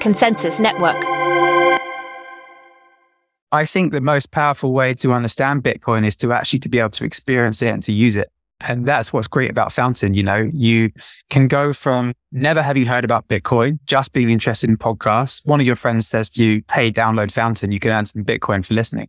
Consensus Network. I think the most powerful way to understand Bitcoin is to actually to be able to experience it and to use it. And that's what's great about Fountain. You know, you can go from never having heard about Bitcoin, just being interested in podcasts. One of your friends says to you, Hey, download Fountain. You can earn some Bitcoin for listening.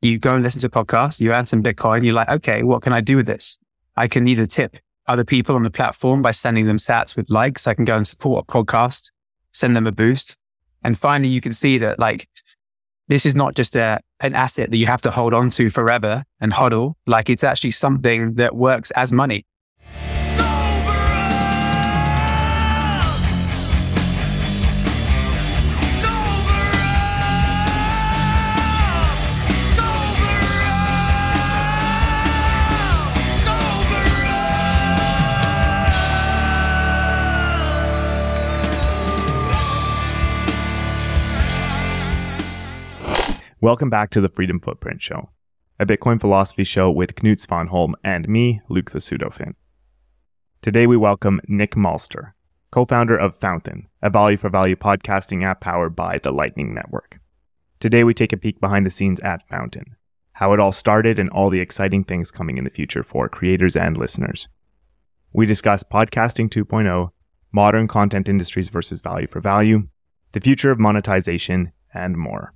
You go and listen to a podcast, you earn some Bitcoin. You're like, okay, what can I do with this? I can either tip other people on the platform by sending them sats with likes. I can go and support a podcast, send them a boost. And finally, you can see that like this is not just a, an asset that you have to hold on to forever and hodl. Like it's actually something that works as money. Welcome back to the Freedom Footprint Show, a Bitcoin philosophy show with Knut Svanholm and me, Luke the PseudoFinn. Today we welcome Nick Malster, co-founder of Fountain, a value for value podcasting app powered by the Lightning Network. Today we take a peek behind the scenes at Fountain, how it all started and all the exciting things coming in the future for creators and listeners. We discuss podcasting 2.0, modern content industries versus value for value, the future of monetization, and more.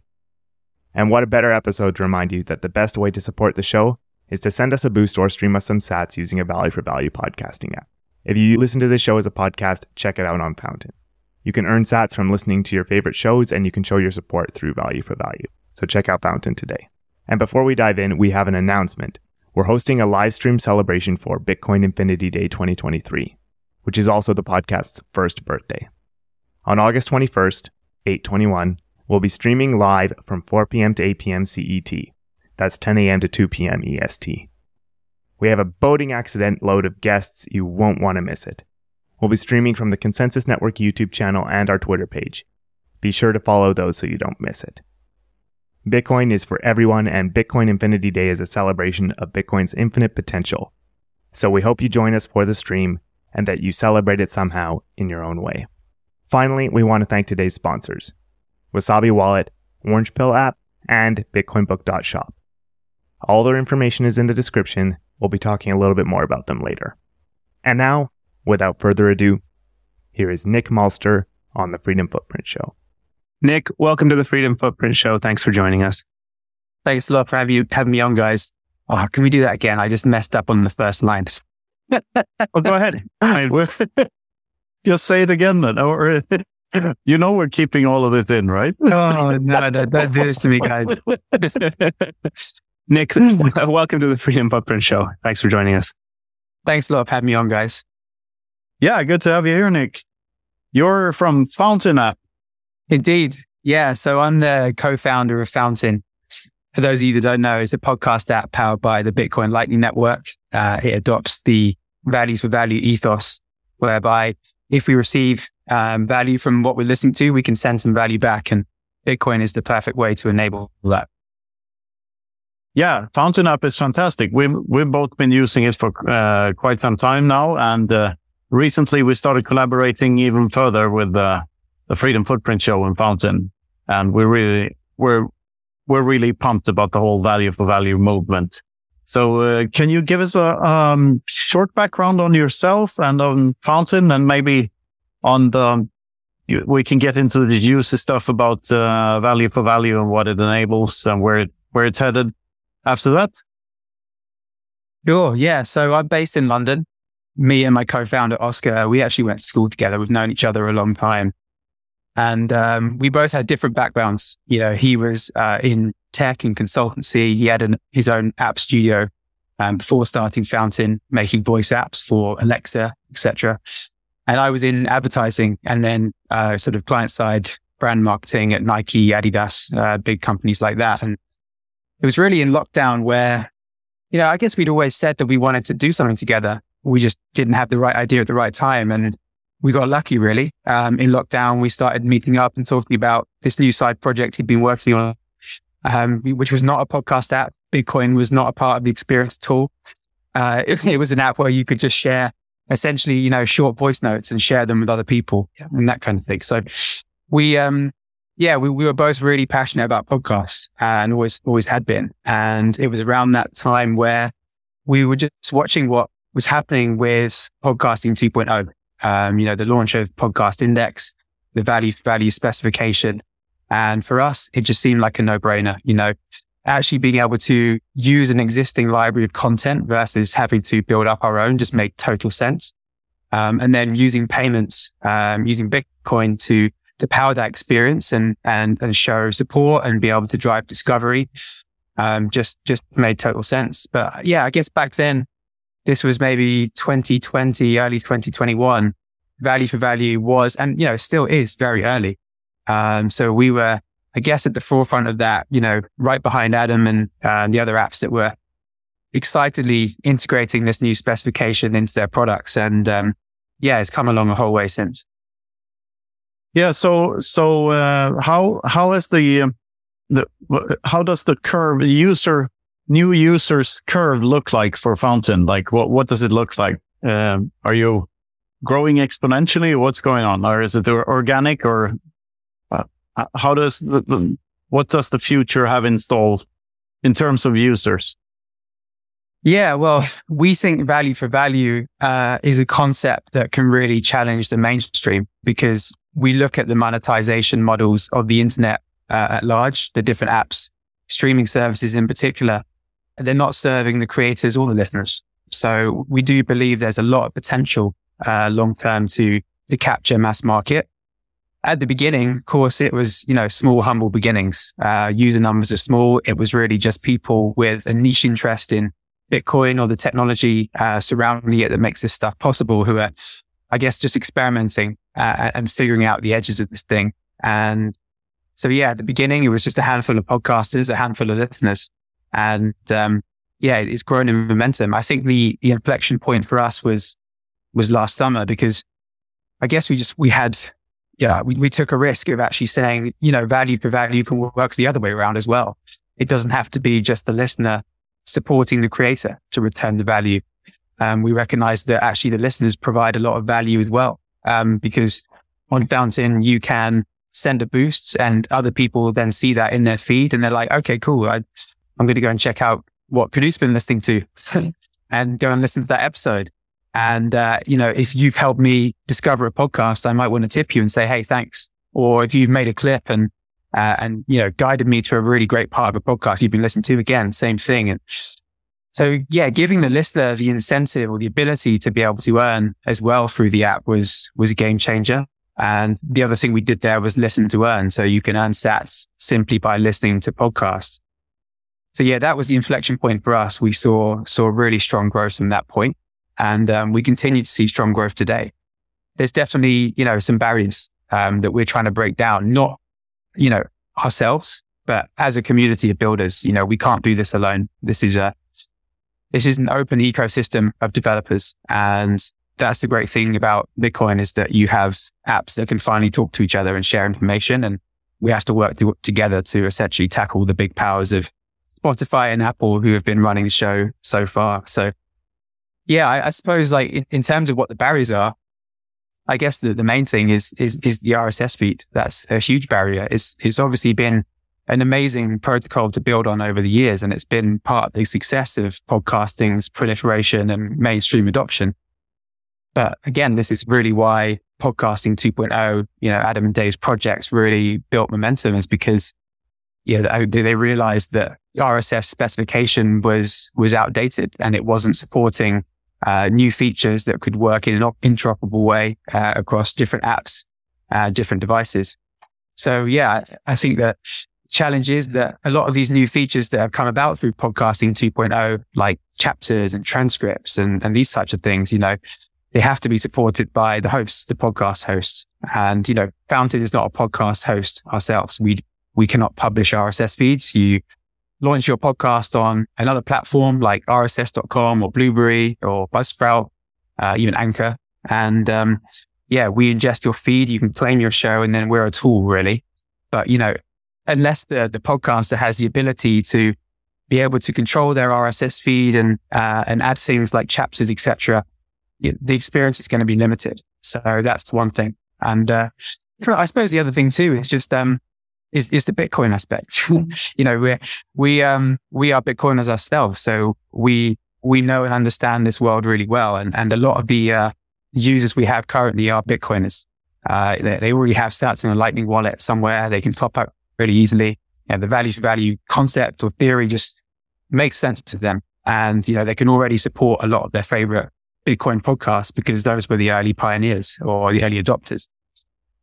And what a better episode to remind you that the best way to support the show is to send us a boost or stream us some sats using a value for value podcasting app. If you listen to this show as a podcast, check it out on Fountain. You can earn sats from listening to your favorite shows and you can show your support through value for value. So check out Fountain today. And before we dive in, we have an announcement. We're hosting a live stream celebration for Bitcoin Infinity Day 2023, which is also the podcast's first birthday. On August 21st, 821, We'll be streaming live from 4 p.m. to 8 p.m. CET. That's 10 a.m. to 2 p.m. EST. We have a boating accident load of guests. You won't want to miss it. We'll be streaming from the Consensus Network YouTube channel and our Twitter page. Be sure to follow those so you don't miss it. Bitcoin is for everyone, and Bitcoin Infinity Day is a celebration of Bitcoin's infinite potential. So we hope you join us for the stream and that you celebrate it somehow in your own way. Finally, we want to thank today's sponsors. Wasabi Wallet, Orange Pill app, and BitcoinBook.shop. All their information is in the description. We'll be talking a little bit more about them later. And now, without further ado, here is Nick Malster on the Freedom Footprint Show. Nick, welcome to the Freedom Footprint Show. Thanks for joining us. Thanks a lot for having you having me on, guys. Oh, can we do that again? I just messed up on the first line. well, go ahead. Just say it again then. Oh, You know we're keeping all of it in, right? oh, no, don't, don't do this to me, guys. Nick, welcome to the Freedom Footprint Show. Thanks for joining us. Thanks a lot for having me on, guys. Yeah, good to have you here, Nick. You're from Fountain App. Indeed. Yeah. So I'm the co-founder of Fountain. For those of you that don't know, it's a podcast app powered by the Bitcoin Lightning Network. Uh, it adopts the value for value ethos, whereby if we receive um, value from what we're listening to, we can send some value back. And Bitcoin is the perfect way to enable that. Yeah, Fountain App is fantastic. We've, we've both been using it for uh, quite some time now. And uh, recently we started collaborating even further with uh, the Freedom Footprint Show in Fountain. And we're really, we're, we're really pumped about the whole value for value movement. So, uh, can you give us a um, short background on yourself and on Fountain and maybe on the, we can get into the juicy stuff about uh, value for value and what it enables and where it, where it's headed after that. Sure. Yeah. So I'm based in London. Me and my co-founder Oscar, we actually went to school together. We've known each other a long time, and um, we both had different backgrounds. You know, he was uh, in tech and consultancy. He had an, his own app studio um, before starting Fountain, making voice apps for Alexa, etc. And I was in advertising and then uh, sort of client side brand marketing at Nike, Adidas, uh, big companies like that. And it was really in lockdown where, you know, I guess we'd always said that we wanted to do something together. We just didn't have the right idea at the right time. And we got lucky, really. Um, in lockdown, we started meeting up and talking about this new side project he'd been working on, um, which was not a podcast app. Bitcoin was not a part of the experience at all. Uh, it, it was an app where you could just share essentially, you know, short voice notes and share them with other people and that kind of thing. So we, um, yeah, we, we were both really passionate about podcasts and always, always had been. And it was around that time where we were just watching what was happening with podcasting 2.0. Um, you know, the launch of podcast index, the value value specification. And for us, it just seemed like a no brainer, you know, actually being able to use an existing library of content versus having to build up our own just made total sense. Um, and then using payments, um, using Bitcoin to to power that experience and and and show support and be able to drive discovery, um, just just made total sense. But yeah, I guess back then, this was maybe 2020, early 2021. Value for value was, and you know, still is very early. Um, so we were I guess at the forefront of that, you know, right behind Adam and uh, the other apps that were excitedly integrating this new specification into their products. And um, yeah, it's come along a whole way since. Yeah. So, so uh, how how is the um, the how does the curve the user new users curve look like for Fountain? Like, what what does it look like? Um, are you growing exponentially? What's going on, or is it organic, or how does the, what does the future have installed in terms of users? Yeah, well, we think value for value uh, is a concept that can really challenge the mainstream because we look at the monetization models of the internet uh, at large, the different apps, streaming services in particular, they're not serving the creators or the listeners. So we do believe there's a lot of potential uh, long term to to capture mass market at the beginning, of course, it was, you know, small, humble beginnings. Uh, user numbers are small. It was really just people with a niche interest in Bitcoin or the technology uh, surrounding it that makes this stuff possible who are, I guess, just experimenting uh, and figuring out the edges of this thing. And so, yeah, at the beginning, it was just a handful of podcasters, a handful of listeners. And, um, yeah, it's grown in momentum. I think the, the inflection point for us was, was last summer because I guess we just, we had yeah, we, we took a risk of actually saying, you know, value for value can work the other way around as well. It doesn't have to be just the listener supporting the creator to return the value. Um, we recognize that actually the listeners provide a lot of value as well. Um, because on Fountain, you can send a boost and other people then see that in their feed and they're like, okay, cool. I, am going to go and check out what Knut's been listening to and go and listen to that episode. And, uh, you know, if you've helped me discover a podcast, I might want to tip you and say, Hey, thanks. Or if you've made a clip and, uh, and, you know, guided me to a really great part of a podcast you've been listening to again, same thing. And so, yeah, giving the listener the incentive or the ability to be able to earn as well through the app was, was a game changer. And the other thing we did there was listen to earn. So you can earn sats simply by listening to podcasts. So yeah, that was the inflection point for us. We saw, saw really strong growth from that point. And um, we continue to see strong growth today. There's definitely, you know, some barriers um, that we're trying to break down, not, you know, ourselves, but as a community of builders, you know, we can't do this alone. This is a, this is an open ecosystem of developers. And that's the great thing about Bitcoin is that you have apps that can finally talk to each other and share information. And we have to work together to essentially tackle the big powers of Spotify and Apple who have been running the show so far. So yeah, I, I suppose like in, in, terms of what the barriers are, I guess the, the main thing is, is, is the RSS feed. That's a huge barrier. It's, it's obviously been an amazing protocol to build on over the years. And it's been part of the success of podcasting's proliferation and mainstream adoption. But again, this is really why podcasting 2.0, you know, Adam and Dave's projects really built momentum is because, yeah, they, they realized that RSS specification was, was outdated and it wasn't supporting uh, new features that could work in an interoperable way uh, across different apps, uh, different devices. So yeah, I think the challenge is that a lot of these new features that have come about through podcasting 2.0, like chapters and transcripts and, and these types of things, you know, they have to be supported by the hosts, the podcast hosts. And, you know, Fountain is not a podcast host ourselves. We, we cannot publish RSS feeds. You launch your podcast on another platform like rss.com or Blubrry or Buzzsprout, uh, even Anchor. And, um, yeah, we ingest your feed. You can claim your show and then we're a tool really. But, you know, unless the, the podcaster has the ability to be able to control their RSS feed and, uh, and add things like chapters, etc., the experience is going to be limited. So that's one thing. And, uh, I suppose the other thing too is just, um, is, is the Bitcoin aspect. you know, we we, um, we are Bitcoiners ourselves. So we, we know and understand this world really well. And, and a lot of the, uh, users we have currently are Bitcoiners. Uh, they, they already have sats in a lightning wallet somewhere. They can top up really easily. And the value for value concept or theory just makes sense to them. And, you know, they can already support a lot of their favorite Bitcoin podcasts because those were the early pioneers or the early adopters.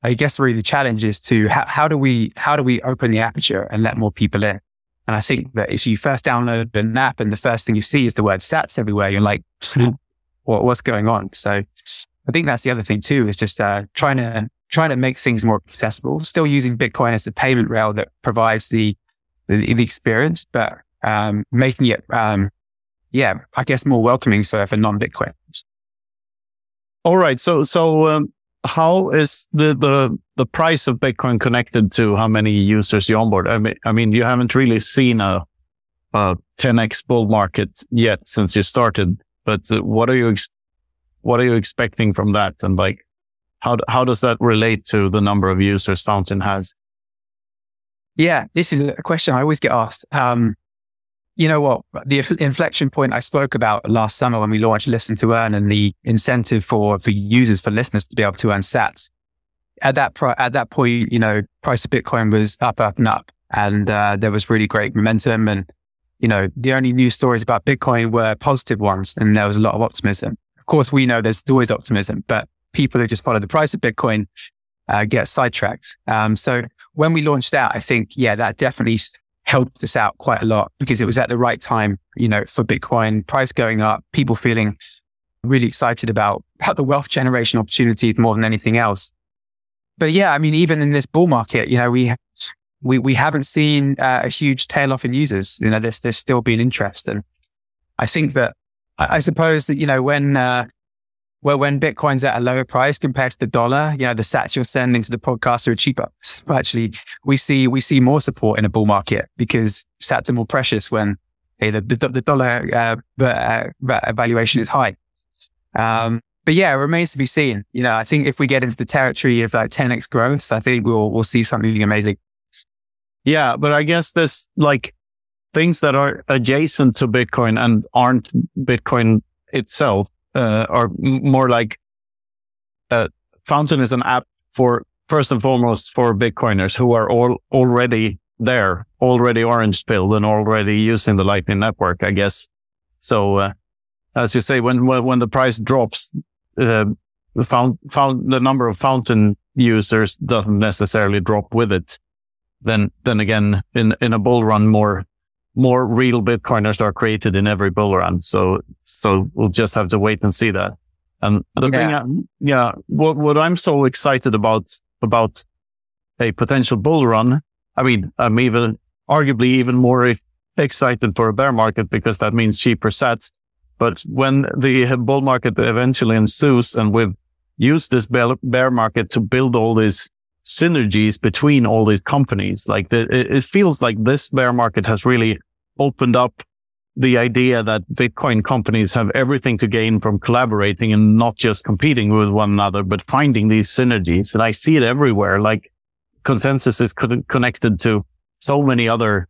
I guess really the challenge is to how, how do we, how do we open the aperture and let more people in? And I think that if you first download an app and the first thing you see is the word sats everywhere, you're like, what, what's going on? So I think that's the other thing too, is just uh, trying to, trying to make things more accessible, still using Bitcoin as the payment rail that provides the, the, the experience, but um, making it um, yeah, I guess more welcoming for, for non-Bitcoin. All right. So, so, um, how is the, the, the price of Bitcoin connected to how many users you onboard? I mean, I mean, you haven't really seen a, a 10x bull market yet since you started, but uh, what are you, ex- what are you expecting from that? And like, how, how does that relate to the number of users Fountain has? Yeah, this is a question I always get asked. Um, you know what? The inflection point I spoke about last summer when we launched Listen to Earn and the incentive for, for users, for listeners to be able to earn sats. At that, at that point, you know, price of Bitcoin was up, up and up. And, uh, there was really great momentum. And, you know, the only news stories about Bitcoin were positive ones. And there was a lot of optimism. Of course, we know there's always optimism, but people who just follow the price of Bitcoin, uh, get sidetracked. Um, so when we launched out, I think, yeah, that definitely helped us out quite a lot because it was at the right time, you know, for Bitcoin price going up, people feeling really excited about, about the wealth generation opportunities more than anything else. But yeah, I mean, even in this bull market, you know, we, we, we haven't seen uh, a huge tail off in users. You know, there's, there's still been interest. And I think that, I, I suppose that, you know, when, uh, well, when Bitcoin's at a lower price compared to the dollar, you know, the sats you're sending to the podcast are cheaper. So actually, we see, we see more support in a bull market because sats are more precious when hey, the, the, the dollar uh, uh, valuation is high. Um, but yeah, it remains to be seen. You know, I think if we get into the territory of like 10x growth, I think we'll, we'll see something amazing. Yeah. But I guess this like things that are adjacent to Bitcoin and aren't Bitcoin itself uh, more like uh, Fountain is an app for first and foremost for Bitcoiners who are all already there, already orange pilled and already using the Lightning Network, I guess. So, uh, as you say, when when the price drops, uh, the found, found the number of Fountain users doesn't necessarily drop with it. Then then again, in in a bull run, more more real Bitcoiners are created in every bull run. So, so we'll just have to wait and see that. And the yeah. thing, yeah, what, what I'm so excited about, about a potential bull run. I mean, I'm even arguably even more excited for a bear market because that means cheaper sats. But when the bull market eventually ensues and we've used this bear market to build all these synergies between all these companies. Like the, it feels like this bear market has really opened up the idea that Bitcoin companies have everything to gain from collaborating and not just competing with one another, but finding these synergies. And I see it everywhere. Like consensus is co- connected to so many other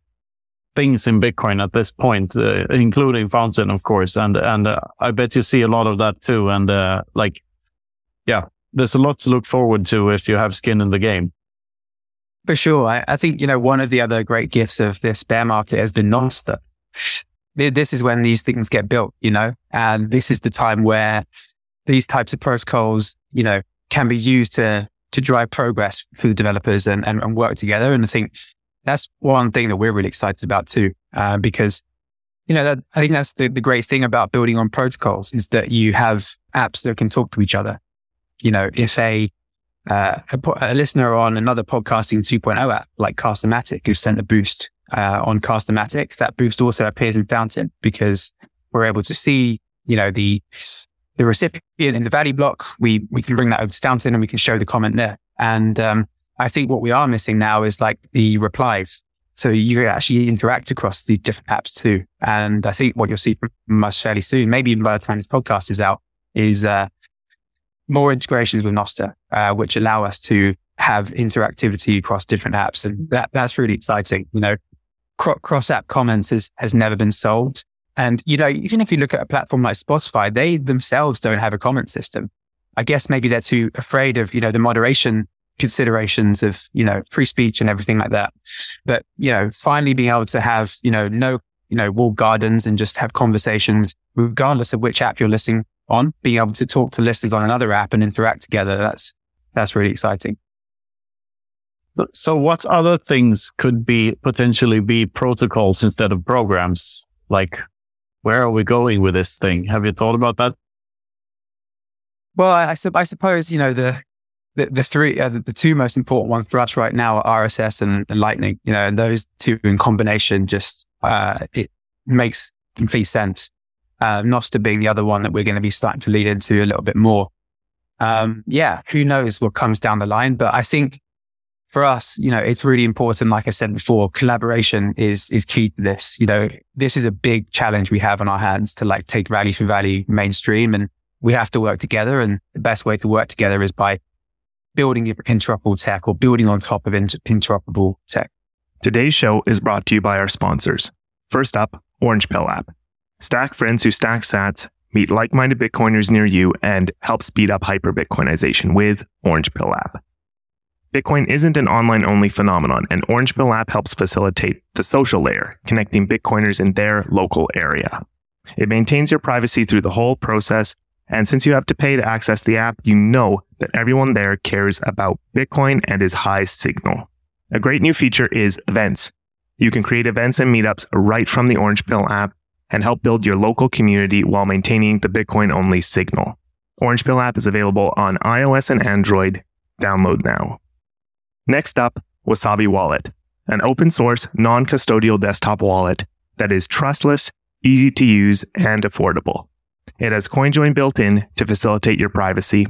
things in Bitcoin at this point, uh, including Fountain, of course. And, and uh, I bet you see a lot of that too. And, uh, like, yeah, there's a lot to look forward to if you have skin in the game. For sure. I, I think, you know, one of the other great gifts of this bear market has been Nostr. This is when these things get built, you know, and this is the time where these types of protocols, you know, can be used to, to drive progress for developers and, and, and work together. And I think that's one thing that we're really excited about too, uh, because you know, that, I think that's the, the great thing about building on protocols is that you have apps that can talk to each other you know, if a, uh, a, a, listener on another podcasting 2.0 app like Castamatic who sent a boost uh, on Castamatic, that boost also appears in Fountain because we're able to see, you know, the the recipient in the value block. We we can bring that over to Fountain and we can show the comment there. And um, I think what we are missing now is like the replies. So you actually interact across the different apps too. And I think what you'll see from us fairly soon, maybe even by the time this podcast is out, is uh, more integrations with Nostr, uh, which allow us to have interactivity across different apps. And that, that's really exciting. You know, cross app comments is, has never been solved. And, you know, even if you look at a platform like Spotify, they themselves don't have a comment system. I guess maybe they're too afraid of, you know, the moderation considerations of, you know, free speech and everything like that. But, you know, finally being able to have, you know, no, you know, walled gardens and just have conversations regardless of which app you're listening on, being able to talk to listeners on another app and interact together. That's, that's really exciting. So what other things could be potentially be protocols instead of programs? Like where are we going with this thing? Have you thought about that? Well, I, I, suppose, you know, the, the, the three, uh, the, the, two most important ones for us right now are RSS and, and Lightning, you know, and those two in combination just, uh, it makes complete sense. Uh, Nostr being the other one that we're going to be starting to lead into a little bit more. Um, yeah, who knows what comes down the line, but I think for us, you know, it's really important. Like I said before, collaboration is, is key to this. You know, this is a big challenge we have on our hands to like take value for value mainstream and we have to work together. And the best way to work together is by building interoperable tech or building on top of inter- interoperable tech. Today's show is brought to you by our sponsors. First up, Orange Pill app. Stack friends who stack sats, meet like-minded Bitcoiners near you, and help speed up hyper Bitcoinization with Orange Pill app. Bitcoin isn't an online only phenomenon, and Orange Pill app helps facilitate the social layer, connecting Bitcoiners in their local area. It maintains your privacy through the whole process, and since you have to pay to access the app, you know that everyone there cares about Bitcoin and is high signal. A great new feature is events. You can create events and meetups right from the Orange Pill app and help build your local community while maintaining the Bitcoin only signal. Orange Pill app is available on iOS and Android. Download now. Next up, Wasabi Wallet, an open source, non custodial desktop wallet that is trustless, easy to use, and affordable. It has CoinJoin built in to facilitate your privacy.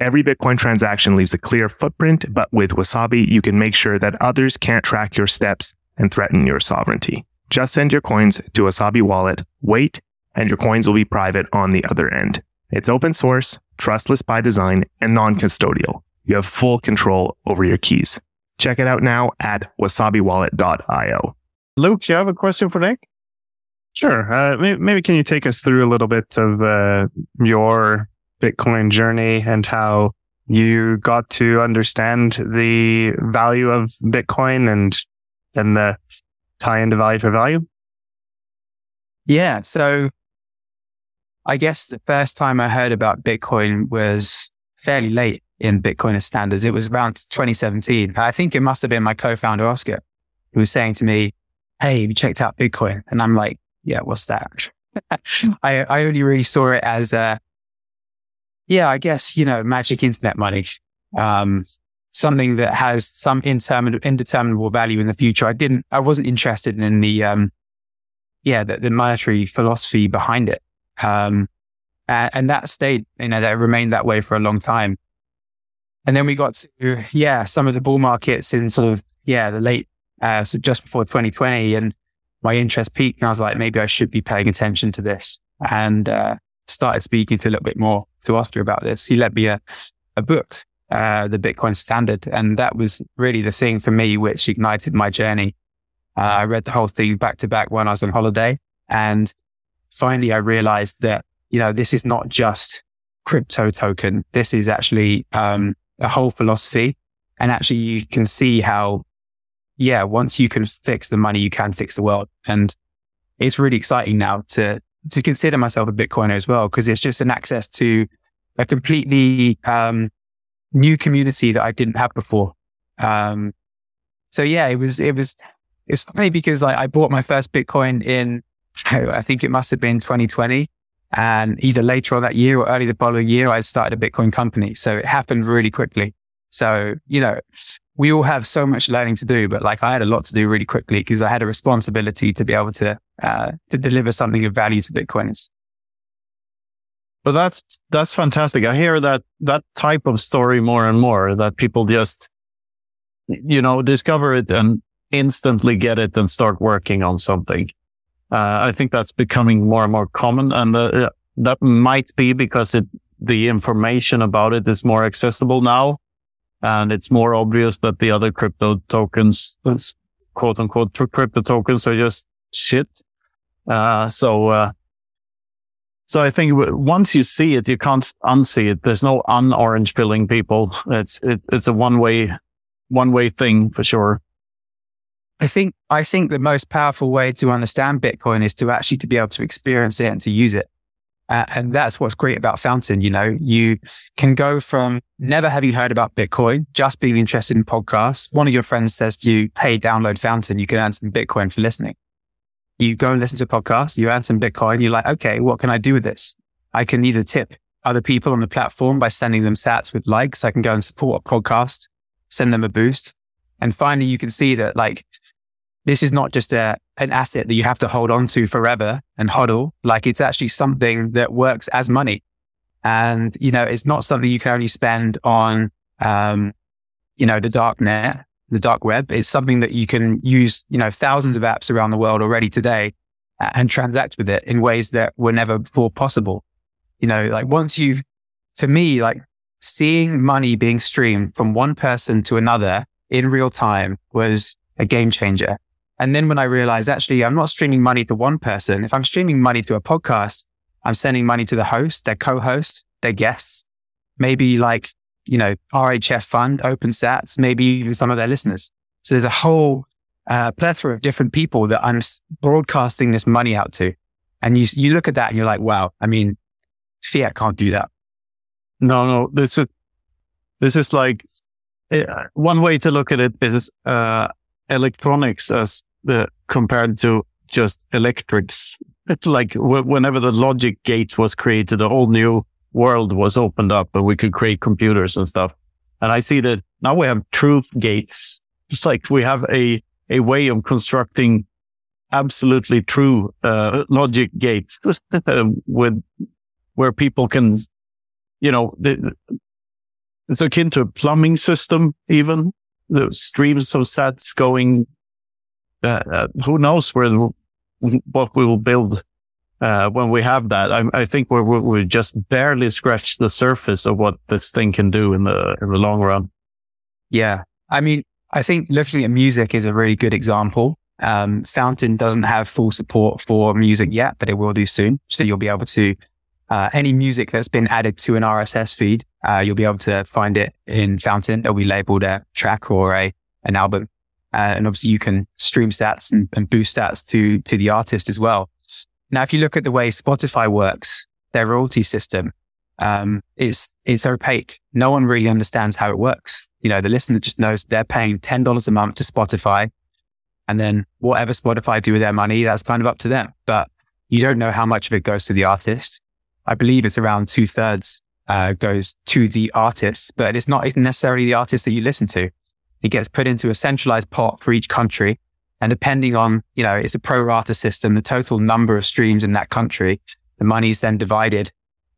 Every Bitcoin transaction leaves a clear footprint, but with Wasabi, you can make sure that others can't track your steps and threaten your sovereignty. Just send your coins to Wasabi Wallet, wait, and your coins will be private on the other end. It's open source, trustless by design, and non custodial you have full control over your keys. Check it out now at wasabiwallet.io. Luke, do you have a question for Nick? Sure. Uh, maybe, maybe, can you take us through a little bit of uh, your Bitcoin journey and how you got to understand the value of Bitcoin and then the tie into value for value? Yeah. So I guess the first time I heard about Bitcoin was fairly late in Bitcoin as standards. It was around 2017. I think it must have been my co-founder, Oscar, who was saying to me, Hey, you checked out Bitcoin? And I'm like, yeah, what's that? I, I only really saw it as, uh, yeah, I guess, you know, magic internet money. Um, something that has some indeterminable value in the future. I didn't, I wasn't interested in the, um, yeah, the, the monetary philosophy behind it. Um, and, and that stayed, you know, that remained that way for a long time. And then we got to, yeah, some of the bull markets in sort of, yeah, the late, uh, so just before 2020 and my interest peaked and I was like, maybe I should be paying attention to this and, uh, started speaking to a little bit more to Oscar about this. He lent me a, a book, uh, the Bitcoin standard. And that was really the thing for me, which ignited my journey. Uh, I read the whole thing back to back when I was on holiday and finally I realized that, you know, this is not just crypto token. This is actually, um, a whole philosophy. And actually you can see how, yeah, once you can fix the money, you can fix the world. And it's really exciting now to, to consider myself a Bitcoiner as well, because it's just an access to a completely, um, new community that I didn't have before. Um, so yeah, it was, it was, it's funny because like I bought my first Bitcoin in, I think it must have been 2020. And either later on that year or early the following year, I started a Bitcoin company. So it happened really quickly. So, you know, we all have so much learning to do, but like I had a lot to do really quickly because I had a responsibility to be able to, uh, to deliver something of value to Bitcoiners. But that's, that's fantastic. I hear that, that type of story more and more that people just, you know, discover it and instantly get it and start working on something. Uh, I think that's becoming more and more common, and uh, that might be because it the information about it is more accessible now. and it's more obvious that the other crypto tokens, quote unquote, crypto tokens are just shit. Uh, so, uh, so I think once you see it, you can't unsee it. There's no un-orange pilling people. It's, it, it's a one way, one way thing for sure. I think, I think the most powerful way to understand Bitcoin is to actually to be able to experience it and to use it. Uh, and that's what's great about Fountain. You know, you can go from never having heard about Bitcoin, just being interested in podcasts. One of your friends says to you, Hey, download Fountain. You can earn some Bitcoin for listening. You go and listen to a podcast, you earn some Bitcoin. You're like, okay, what can I do with this? I can either tip other people on the platform by sending them sats with likes. I can go and support a podcast, send them a boost. And finally, you can see that like this is not just a, an asset that you have to hold on to forever and hodl. Like it's actually something that works as money. And, you know, it's not something you can only spend on, um, you know, the dark net, the dark web. It's something that you can use, you know, thousands of apps around the world already today and transact with it in ways that were never before possible. You know, like once you've, for me, like seeing money being streamed from one person to another in real time was a game changer. And then when I realized actually I'm not streaming money to one person. If I'm streaming money to a podcast, I'm sending money to the host, their co-host, their guests, maybe like, you know, RHF fund, OpenSats, maybe even some of their listeners. So there's a whole uh, plethora of different people that I'm broadcasting this money out to. And you, you look at that and you're like, wow, I mean, fiat can't do that. No, no, this is, this is like uh, one way to look at it is, uh, electronics as the compared to just electrics. It's like w- whenever the logic gate was created, a whole new world was opened up and we could create computers and stuff. And I see that now we have truth gates. Just like we have a, a way of constructing absolutely true, uh, logic gates with where people can, you know, it's akin to a plumbing system, even the streams of sats going. Uh, uh, who knows where what we will build uh, when we have that? I, I think we're we just barely scratched the surface of what this thing can do in the in the long run. Yeah, I mean, I think looking at music is a really good example. Um, Fountain doesn't have full support for music yet, but it will do soon. So you'll be able to uh, any music that's been added to an RSS feed, uh, you'll be able to find it in Fountain. It'll be labeled a track or a an album, uh, and obviously you can stream sats and, and, boost sats to to the artist as well. Now, if you look at the way Spotify works, their royalty system, um, it's it's opaque. No one really understands how it works. You know, the listener just knows they're paying ten dollars a month to Spotify, and then whatever Spotify do with their money, that's kind of up to them. But you don't know how much of it goes to the artist I believe it's around two thirds uh, goes to the artists, but it's not necessarily the artist that you listen to. It gets put into a centralized pot for each country. And depending on, you know, it's a pro rata system, the total number of streams in that country, the money is then divided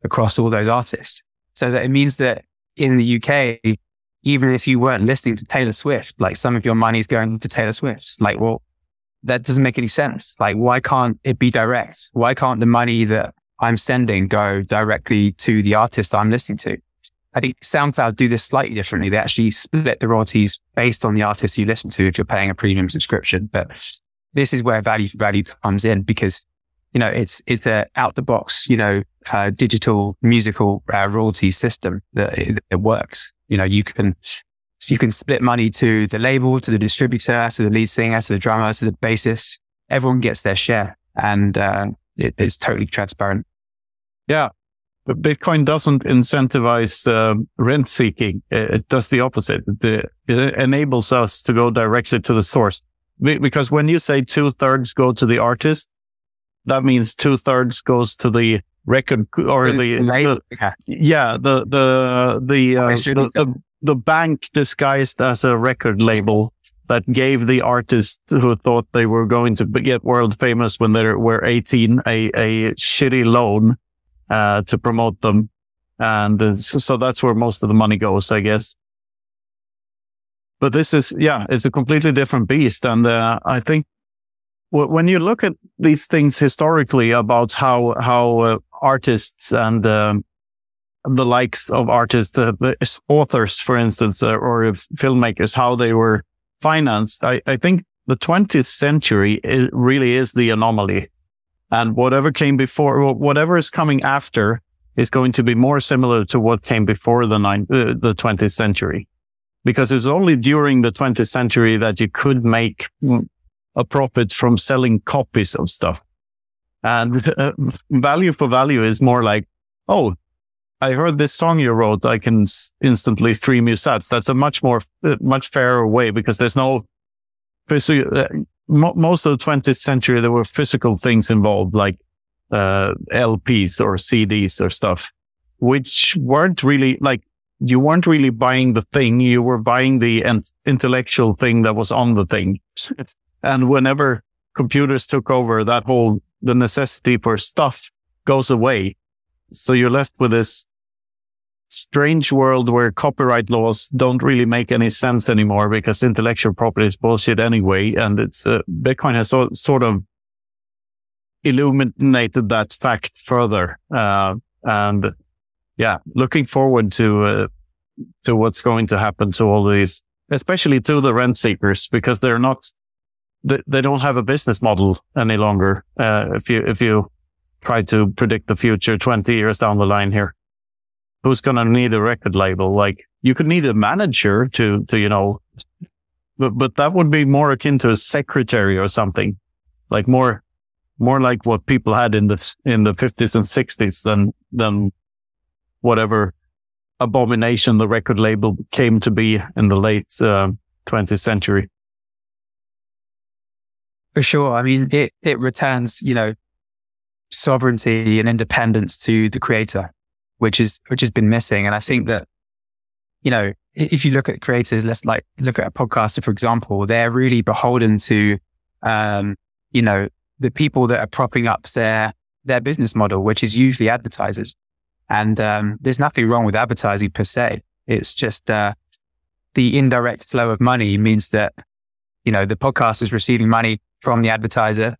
across all those artists. So that it means that in the UK, even if you weren't listening to Taylor Swift, like some of your money is going to Taylor Swift. Like, well, that doesn't make any sense. Like, why can't it be direct? Why can't the money that I'm sending go directly to the artist I'm listening to. I think SoundCloud do this slightly differently. They actually split the royalties based on the artist you listen to if you're paying a premium subscription. But this is where value for value comes in because, you know, it's, it's a out the box, you know, uh, digital musical uh, royalty system that it, it, works. You know, you can, so you can split money to the label, to the distributor, to the lead singer, to the drummer, to the bassist. Everyone gets their share. And, uh, it, it's totally transparent. Yeah. But Bitcoin doesn't incentivize uh, rent seeking. It, does the opposite. It, it, enables us to go directly to the source. Because when you say two thirds go to the artist, that means two thirds goes to the record or the, the yeah, the, the, the, uh, the, the, the bank disguised as a record label that gave the artist who thought they were going to get world famous when they were 18 a, a shitty loan uh, to promote them. And so that's where most of the money goes, I guess. But this is, yeah, it's a completely different beast. And uh, I think w- when you look at these things historically about how, how uh, artists and um, the likes of artists, authors, for instance, uh, or filmmakers, how they were financed. I, I think the 20th century is, really is the anomaly. And whatever came before, whatever is coming after is going to be more similar to what came before the, nine, uh, the 20th century. Because it was only during the 20th century that you could make mm, a profit from selling copies of stuff. And uh, value for value is more like, oh, I heard this song you wrote. I can instantly stream you sats. That's a much more, uh, much fairer way because there's no Uh, most of the 20th century, there were physical things involved, like uh, LPs or CDs or stuff, which weren't really like you weren't really buying the thing. You were buying the intellectual thing that was on the thing. and whenever computers took over, that whole the necessity for stuff goes away so you're left with this strange world where copyright laws don't really make any sense anymore because intellectual property is bullshit anyway. And it's uh, Bitcoin has so, sort of illuminated that fact further. Uh, and yeah, looking forward to, uh, to what's going to happen to all these, especially to the rent seekers, because they're not, they, they don't have a business model any longer. Uh, if you, if you try to predict the future 20 years down the line here. Who's going to need a record label? Like you could need a manager to, to, you know, but, but that would be more akin to a secretary or something like more, more like what people had in the, in the fifties and sixties than, than whatever abomination the record label came to be in the late uh, 20th century. For sure. I mean, it, it returns, you know, sovereignty and independence to the creator, which is, which has been missing. And I think that, you know, if you look at creators, let's like look at a podcaster, for example, they're really beholden to, um, you know, the people that are propping up their, their business model, which is usually advertisers. And, um, there's nothing wrong with advertising per se. It's just, uh, the indirect flow of money means that, you know, the podcast is receiving money from the advertiser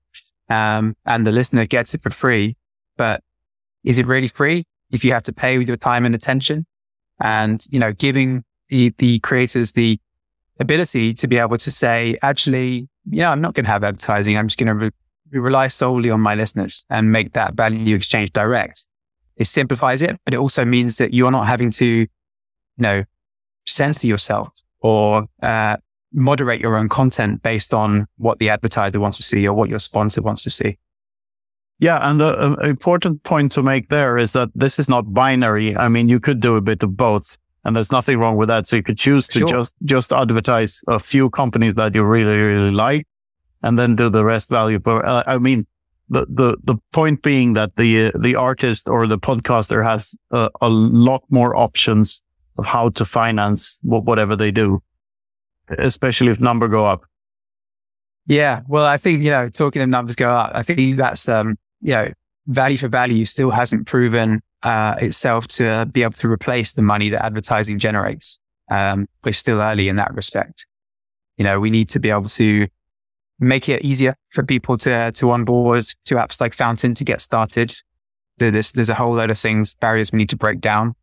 um, and the listener gets it for free. But is it really free if you have to pay with your time and attention? And, you know, giving the, the creators the ability to be able to say, actually, know, I'm not going to have advertising. I'm just going to re- rely solely on my listeners and make that value exchange direct. It simplifies it, but it also means that you're not having to, you know, censor yourself or uh, moderate your own content based on what the advertiser wants to see or what your sponsor wants to see. Yeah. And the uh, important point to make there is that this is not binary. I mean, you could do a bit of both and there's nothing wrong with that. So you could choose to sure. just, just advertise a few companies that you really, really like and then do the rest value. But uh, I mean, the, the, the point being that the, uh, the artist or the podcaster has a, a lot more options of how to finance whatever they do especially if number go up. Yeah. Well, I think, you know, talking of numbers go up, I think that's, um, you know, value for value still hasn't proven, uh, itself to be able to replace the money that advertising generates. Um, we're still early in that respect. You know, we need to be able to make it easier for people to, to onboard to apps like Fountain to get started. There's, there's a whole load of things, barriers we need to break down.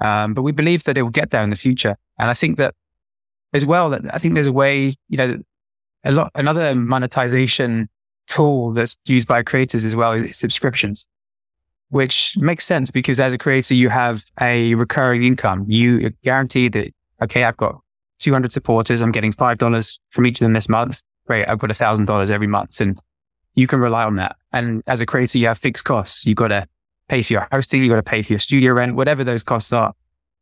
Um, but we believe that it will get there in the future. And I think that as well that I think there's a way, you know, a lot, another monetization tool that's used by creators as well is subscriptions, which makes sense because as a creator, you have a recurring income. You guarantee that, okay, I've got 200 supporters. I'm getting $5 from each of them this month. Great. I've got $1,000 every month and you can rely on that. And as a creator, you have fixed costs. You've got to pay for your hosting. You've got to pay for your studio rent, whatever those costs are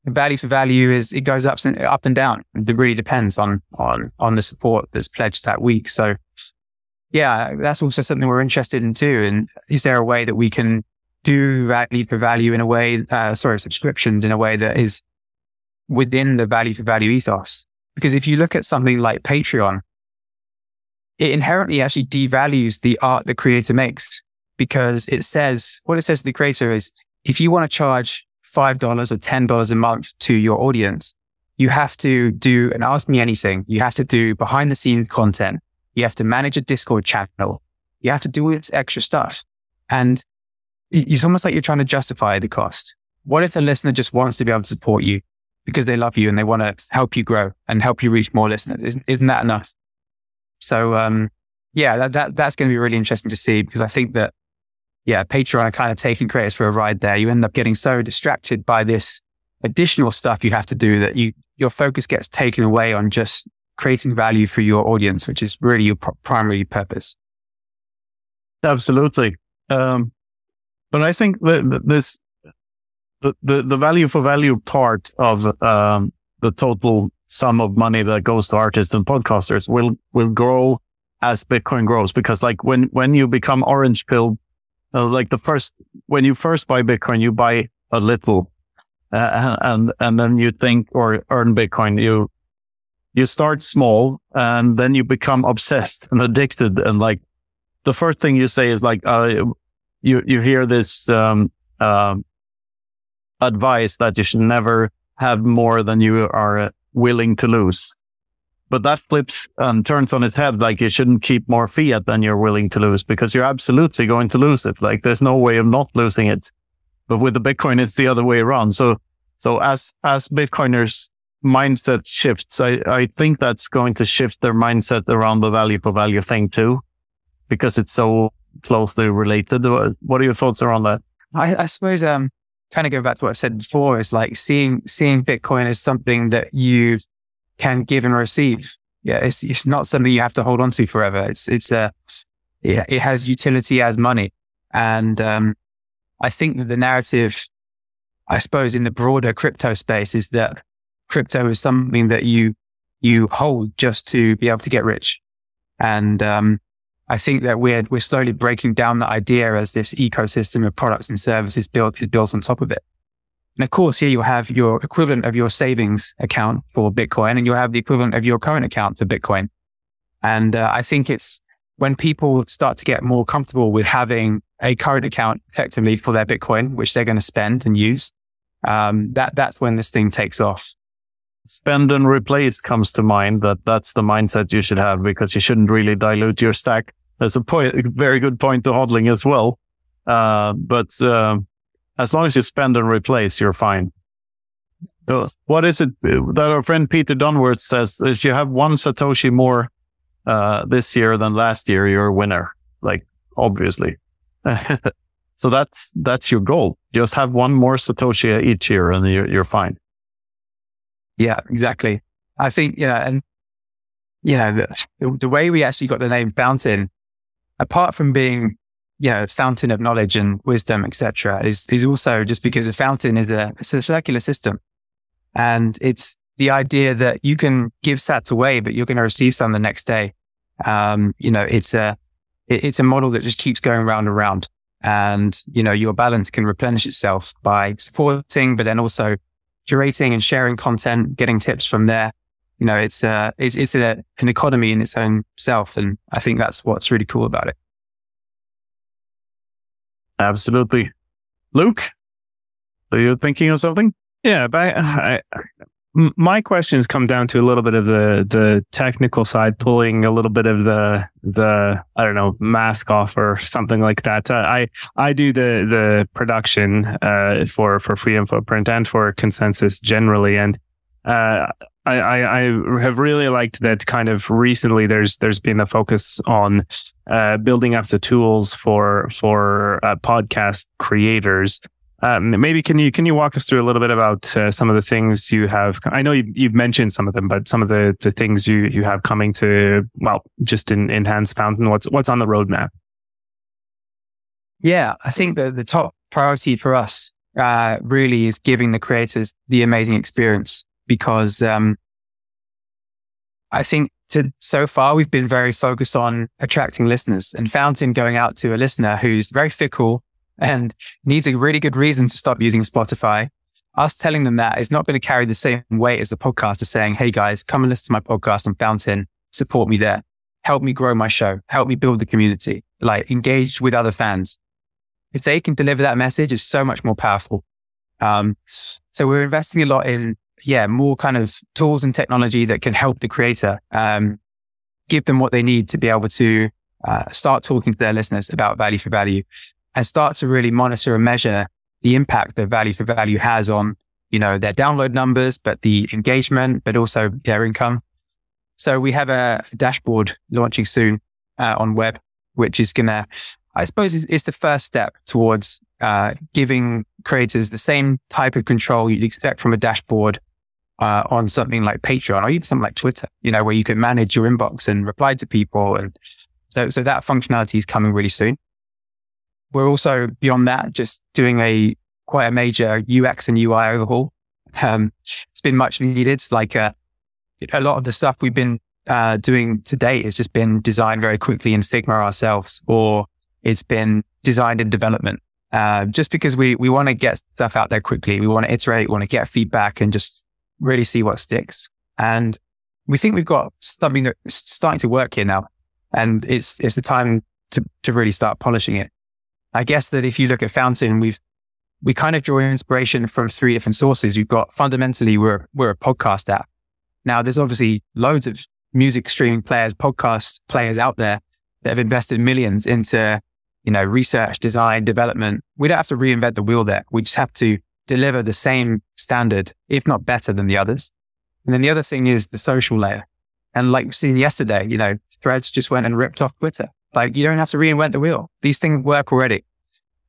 value for value is it goes up and up and down. It really depends on on on the support that's pledged that week. So yeah, that's also something we're interested in too. And is there a way that we can do value for value in a way, uh, sorry, subscriptions in a way that is within the value for value ethos? Because if you look at something like Patreon, it inherently actually devalues the art the creator makes because it says, what it says to the creator is, if you want to charge $5 or $10 a month to your audience, you have to do an ask me anything. You have to do behind the scenes content. You have to manage a Discord channel. You have to do this extra stuff. And it's almost like you're trying to justify the cost what if the listener just wants to be able to support you because they love you and they want to help you grow and help you reach more listeners? Isn't, isn't that enough? So, um, yeah, that, that that's going to be really interesting to see because I think that, yeah, Patreon are kind of taking creators for a ride there. You end up getting so distracted by this additional stuff you have to do that you, your focus gets taken away on just creating value for your audience, which is really your pr- primary purpose. Absolutely. Um, but I think that this, the, the, the value for value part of, um, the total sum of money that goes to artists and podcasters will, will grow as Bitcoin grows. Because like when, when you become orange pill, uh, like the first, when you first buy Bitcoin, you buy a little, uh, and, and then you think or earn Bitcoin, you, you start small and then you become obsessed and addicted. And like the first thing you say is like, uh, you, you hear this, um, um, advice that you should never have more than you are willing to lose. But that flips and turns on its head. Like you shouldn't keep more fiat than you're willing to lose because you're absolutely going to lose it. Like there's no way of not losing it. But with the Bitcoin, it's the other way around. So, so as, as Bitcoiners mindset shifts, I, I think that's going to shift their mindset around the value for value thing too, because it's so closely related. What are your thoughts around that? I, I suppose, um, kind of go back to what I said before is like seeing, seeing Bitcoin as something that you can give and receive. Yeah. It's, it's not something you have to hold on to forever. It's, it's a, it, it has utility as money. And, um, I think that the narrative, I suppose in the broader crypto space is that crypto is something that you, you hold just to be able to get rich. And, um, I think that we're, we're slowly breaking down the idea as this ecosystem of products and services built is built on top of it. And of course, here you'll have your equivalent of your savings account for Bitcoin and you'll have the equivalent of your current account for Bitcoin. And uh, I think it's when people start to get more comfortable with having a current account effectively for their Bitcoin, which they're going to spend and use, um, that, that's when this thing takes off spend and replace comes to mind that that's the mindset you should have because you shouldn't really dilute your stack that's a point, a very good point to hodling as well. Uh, but uh, as long as you spend and replace, you're fine. What is it that our friend Peter Dunworth says? If you have one Satoshi more uh, this year than last year, you're a winner. Like obviously. so that's that's your goal. Just have one more Satoshi each year, and you're you're fine. Yeah, exactly. I think you know, and you know the, the way we actually got the name Fountain apart from being, you know, fountain of knowledge and wisdom, etc., is is also just because a fountain is a, it's a circular system, and it's the idea that you can give sats away, but you're going to receive some the next day. Um, you know, it's a it, it's a model that just keeps going round and round, and you know, your balance can replenish itself by supporting, but then also curating and sharing content, getting tips from there you know, it's, uh, it's, it's a, an economy in its own self. And I think that's what's really cool about it. Absolutely. Luke, are you thinking of something? Yeah, but I, I, my questions come down to a little bit of the the technical side, pulling a little bit of the the I don't know mask off or something like that. Uh, I I do the the production uh, for for Freedom Footprint and for Consensus generally, and uh, I, I, have really liked that kind of recently there's there's been a focus on uh, building up the tools for for uh, podcast creators. Um, maybe can you can you walk us through a little bit about uh, some of the things you have? I know you, have mentioned some of them, but some of the, the things you you have coming to well, just in enhance Fountain. What's what's on the roadmap? Yeah, I think the the top priority for us uh, really is giving the creators the amazing experience because um, I think to so far we've been very focused on attracting listeners and Fountain going out to a listener who's very fickle and needs a really good reason to stop using Spotify. Us telling them that is not going to carry the same weight as the podcaster saying, Hey guys, come and listen to my podcast on Fountain, support me there, help me grow my show, help me build the community, like engage with other fans. If they can deliver that message, it's so much more powerful. Um, so we're investing a lot in yeah, more kind of tools and technology that can help the creator, um, give them what they need to be able to uh, start talking to their listeners about value for value and start to really monitor and measure the impact that value for value has on, you know, their download numbers, but the engagement, but also their income. So we have a dashboard launching soon uh, on web, which is going to, I suppose, is, is, the first step towards uh, giving creators the same type of control you'd expect from a dashboard uh, on something like Patreon or even something like Twitter, you know, where you can manage your inbox and reply to people. And so, so that functionality is coming really soon. We're also beyond that, just doing a quite a major UX and UI overhaul. Um, it's been much needed. Like uh, a lot of the stuff we've been uh, doing to date has just been designed very quickly in Figma ourselves, or it's been designed in development. Uh, just because we we want to get stuff out there quickly, we want to iterate, want to get feedback, and just really see what sticks. And we think we've got something that's starting to work here now, and it's it's the time to to really start polishing it. I guess that if you look at Fountain, we've we kind of draw inspiration from three different sources. We've got fundamentally we're we're a podcast app. Now there's obviously loads of music streaming players, podcast players out there that have invested millions into, you know, research, design, development. We don't have to reinvent the wheel there. We just have to deliver the same standard, if not better than the others. And then the other thing is the social layer. And like we've seen yesterday, you know, threads just went and ripped off Twitter. Like you don't have to reinvent the wheel. These things work already.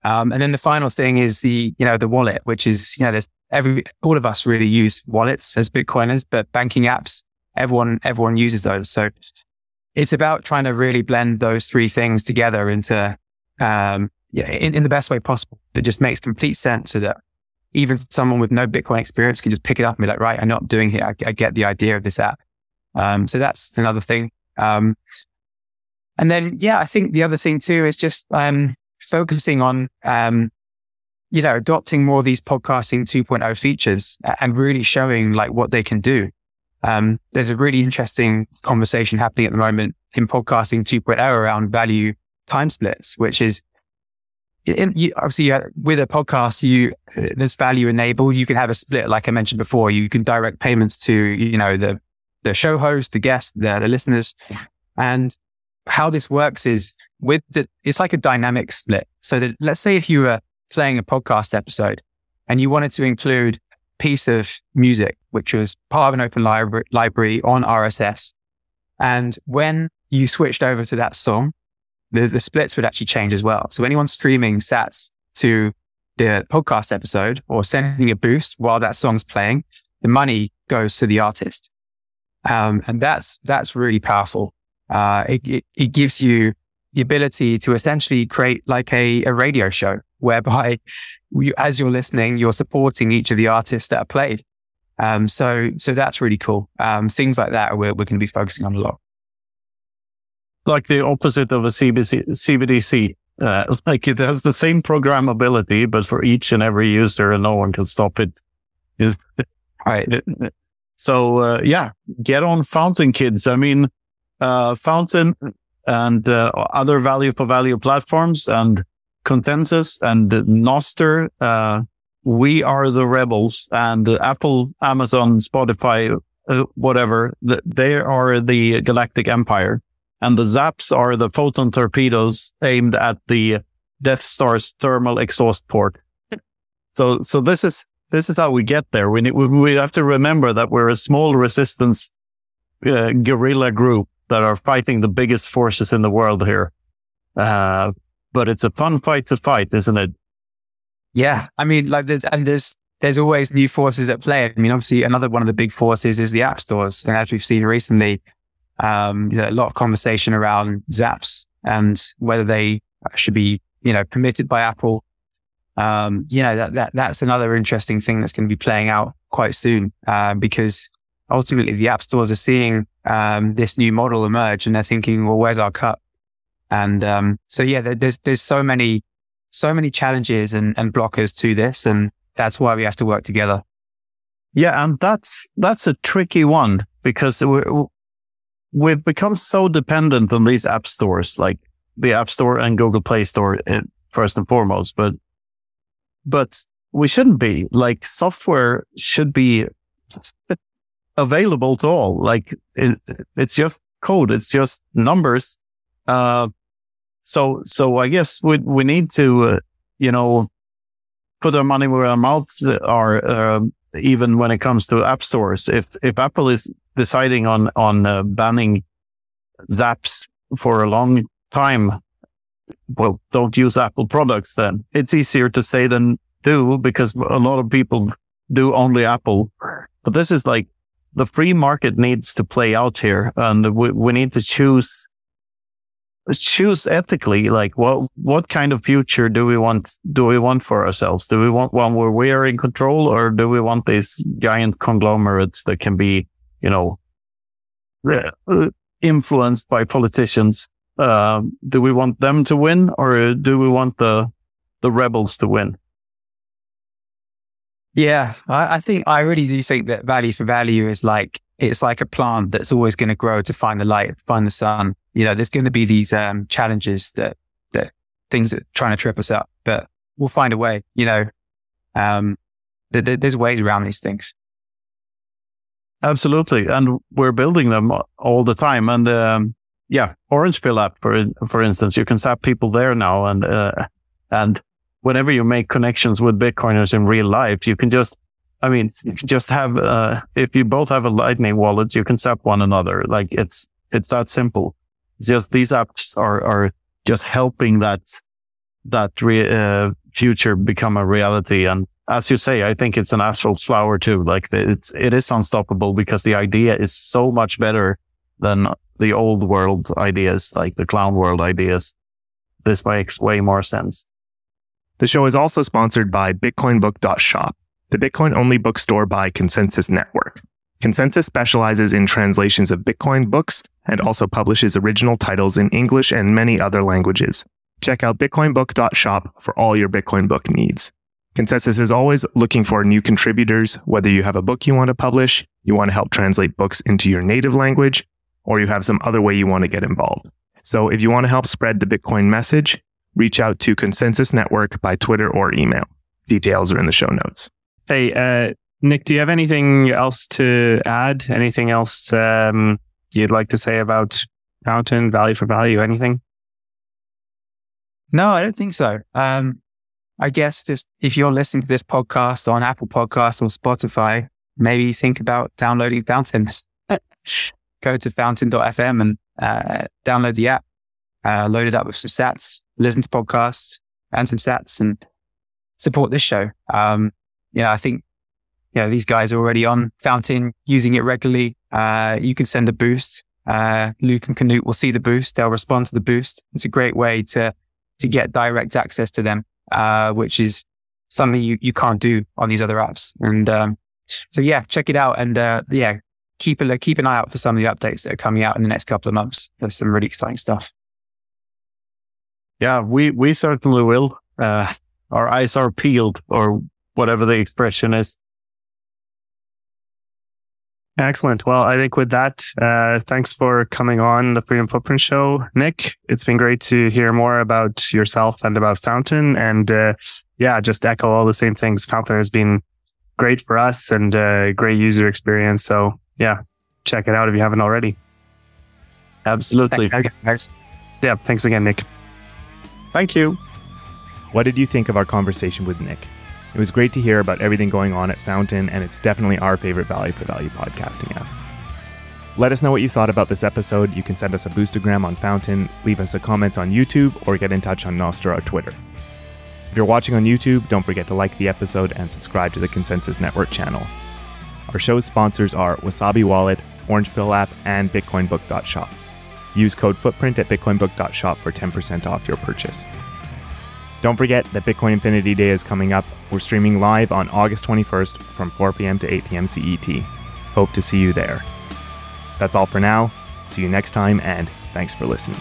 Um, and then the final thing is the, you know, the wallet, which is, you know, there's every, all of us really use wallets as Bitcoiners, but banking apps, everyone, everyone uses those. So it's about trying to really blend those three things together into, um, yeah, in, in the best way possible that just makes complete sense so that even someone with no Bitcoin experience can just pick it up and be like, right, I know I'm doing here. I, I get the idea of this app. Um, so that's another thing. Um, and then, yeah, I think the other thing too is just, um, focusing on, um, you know, adopting more of these podcasting 2.0 features and really showing like what they can do. Um, there's a really interesting conversation happening at the moment in podcasting 2.0 around value time splits, which is in, you, obviously with a podcast, you there's value enabled. You can have a split, like I mentioned before. You can direct payments to you know the the show host, the guest, the, the listeners, and how this works is with the, it's like a dynamic split. So that let's say if you were playing a podcast episode and you wanted to include a piece of music, which was part of an open library, library on RSS. And when you switched over to that song, the, the splits would actually change as well. So anyone streaming sats to the podcast episode or sending a boost while that song's playing, the money goes to the artist. Um, and that's, that's really powerful. Uh, it, it, it, gives you the ability to essentially create like a, a radio show whereby you, as you're listening, you're supporting each of the artists that are played. Um, so, so that's really cool. Um, things like that we're, we're going to be focusing on a lot. Like the opposite of a CBC, CBDC. Uh, like it has the same programmability, but for each and every user, and no one can stop it. right. So, uh, yeah, get on Fountain Kids. I mean, uh, Fountain and uh, other value for value platforms and Consensus and Nostr. Uh, we are the rebels and Apple, Amazon, Spotify, uh, whatever. they are the galactic empire and the Zaps are the photon torpedoes aimed at the Death Star's thermal exhaust port. So, so this is, this is how we get there. We need, we have to remember that we're a small resistance uh, guerrilla group that are fighting the biggest forces in the world here. Uh, but it's a fun fight to fight, isn't it? Yeah. I mean, like there's, and there's, there's always new forces at play. I mean, obviously another one of the big forces is the app stores. And as we've seen recently, um, a lot of conversation around zaps and whether they should be, you know, permitted by Apple. Um, you know, that, that, that's another interesting thing that's going to be playing out quite soon, uh, because ultimately the app stores are seeing um, this new model emerge and they're thinking, well, where's our cut? And um, so, yeah, there's there's so many so many challenges and, and blockers to this, and that's why we have to work together. Yeah, and that's that's a tricky one because we we've become so dependent on these app stores, like the App Store and Google Play Store, eh, first and foremost. But but we shouldn't be. Like software should be available to all. Like it, it's just code. It's just numbers. Uh, so, so I guess we, we need to, uh, you know, put our money where our mouths are, uh, even when it comes to app stores. If if Apple is deciding on on uh, banning Zaps for a long time, well, don't use Apple products. Then it's easier to say than do because a lot of people do only Apple. But this is like the free market needs to play out here, and we we need to choose choose ethically like what what kind of future do we want do we want for ourselves? Do we want one where we are in control or do we want these giant conglomerates that can be you know uh, influenced by politicians? Uh, do we want them to win or do we want the the rebels to win yeah I, I think i really do think that value for value is like it's like a plant that's always going to grow to find the light find the sun you know, there's going to be these um, challenges that that things that trying to trip us up, but we'll find a way. You know, um, th- th- there's ways around these things. Absolutely, and we're building them all the time. And um, yeah, Orange Pill app, for for instance, you can zap people there now, and uh, and whenever you make connections with Bitcoiners in real life, you can just I mean, just have, uh, if you both have a lightning wallet, you can zap one another. Like it's, it's that simple It's just these apps are, are just helping that, that re, uh, future become a reality. And as you say, I think it's an asphalt flower too. Like it's, it is unstoppable because the idea is so much better than the old world ideas, like the clown world ideas. This makes way more sense. The show is also sponsored by BitcoinBook.shop, the Bitcoin only bookstore by Consensus Network. Consensus specializes in translations of Bitcoin books and also publishes original titles in English and many other languages. Check out bitcoinbook.shop for all your Bitcoin book needs. Consensus is always looking for new contributors, whether you have a book you want to publish, you want to help translate books into your native language, or you have some other way you want to get involved. So if you want to help spread the Bitcoin message, reach out to Consensus Network by Twitter or email. Details are in the show notes. Hey, uh, Nick, do you have anything else to add? Anything else um, you'd like to say about Fountain, value for value, anything? No, I don't think so. Um, I guess just if you're listening to this podcast on Apple Podcasts or Spotify, maybe think about downloading Fountain. Go to fountain.fm and uh, download the app, uh, load it up with some sats, listen to podcasts and some sats and support this show. Um, yeah, I think you know, these guys are already on Fountain using it regularly. Uh, you can send a boost. Uh, Luke and Knut will see the boost. They'll respond to the boost. It's a great way to, to get direct access to them, uh, which is something you, you can't do on these other apps. And, um, so yeah, check it out. And, uh, yeah, keep a, keep an eye out for some of the updates that are coming out in the next couple of months. There's some really exciting stuff. Yeah, we, we certainly will. Uh, our eyes are peeled or whatever the expression is. Excellent. Well, I think with that, uh, thanks for coming on the Freedom Footprint Show, Nick. It's been great to hear more about yourself and about Fountain. And uh, yeah, just echo all the same things. Fountain has been great for us and uh, great user experience. So yeah, check it out if you haven't already. Absolutely. Thanks. Yeah, thanks again, Nick. Thank you. What did you think of our conversation with Nick? It was great to hear about everything going on at Fountain, and it's definitely our favorite value for value podcasting app. Let us know what you thought about this episode. You can send us a boostagram on Fountain, leave us a comment on YouTube, or get in touch on Nostr or Twitter. If you're watching on YouTube, don't forget to like the episode and subscribe to the Consensus Network channel. Our show's sponsors are Wasabi Wallet, Orange Pill app, and BitcoinBook.shop. Use code Footprint at BitcoinBook.shop for 10% off your purchase. Don't forget that Bitcoin Infinity Day is coming up. We're streaming live on August 21st from 4 p.m. to 8 p.m. CET. Hope to see you there. That's all for now. See you next time, and thanks for listening.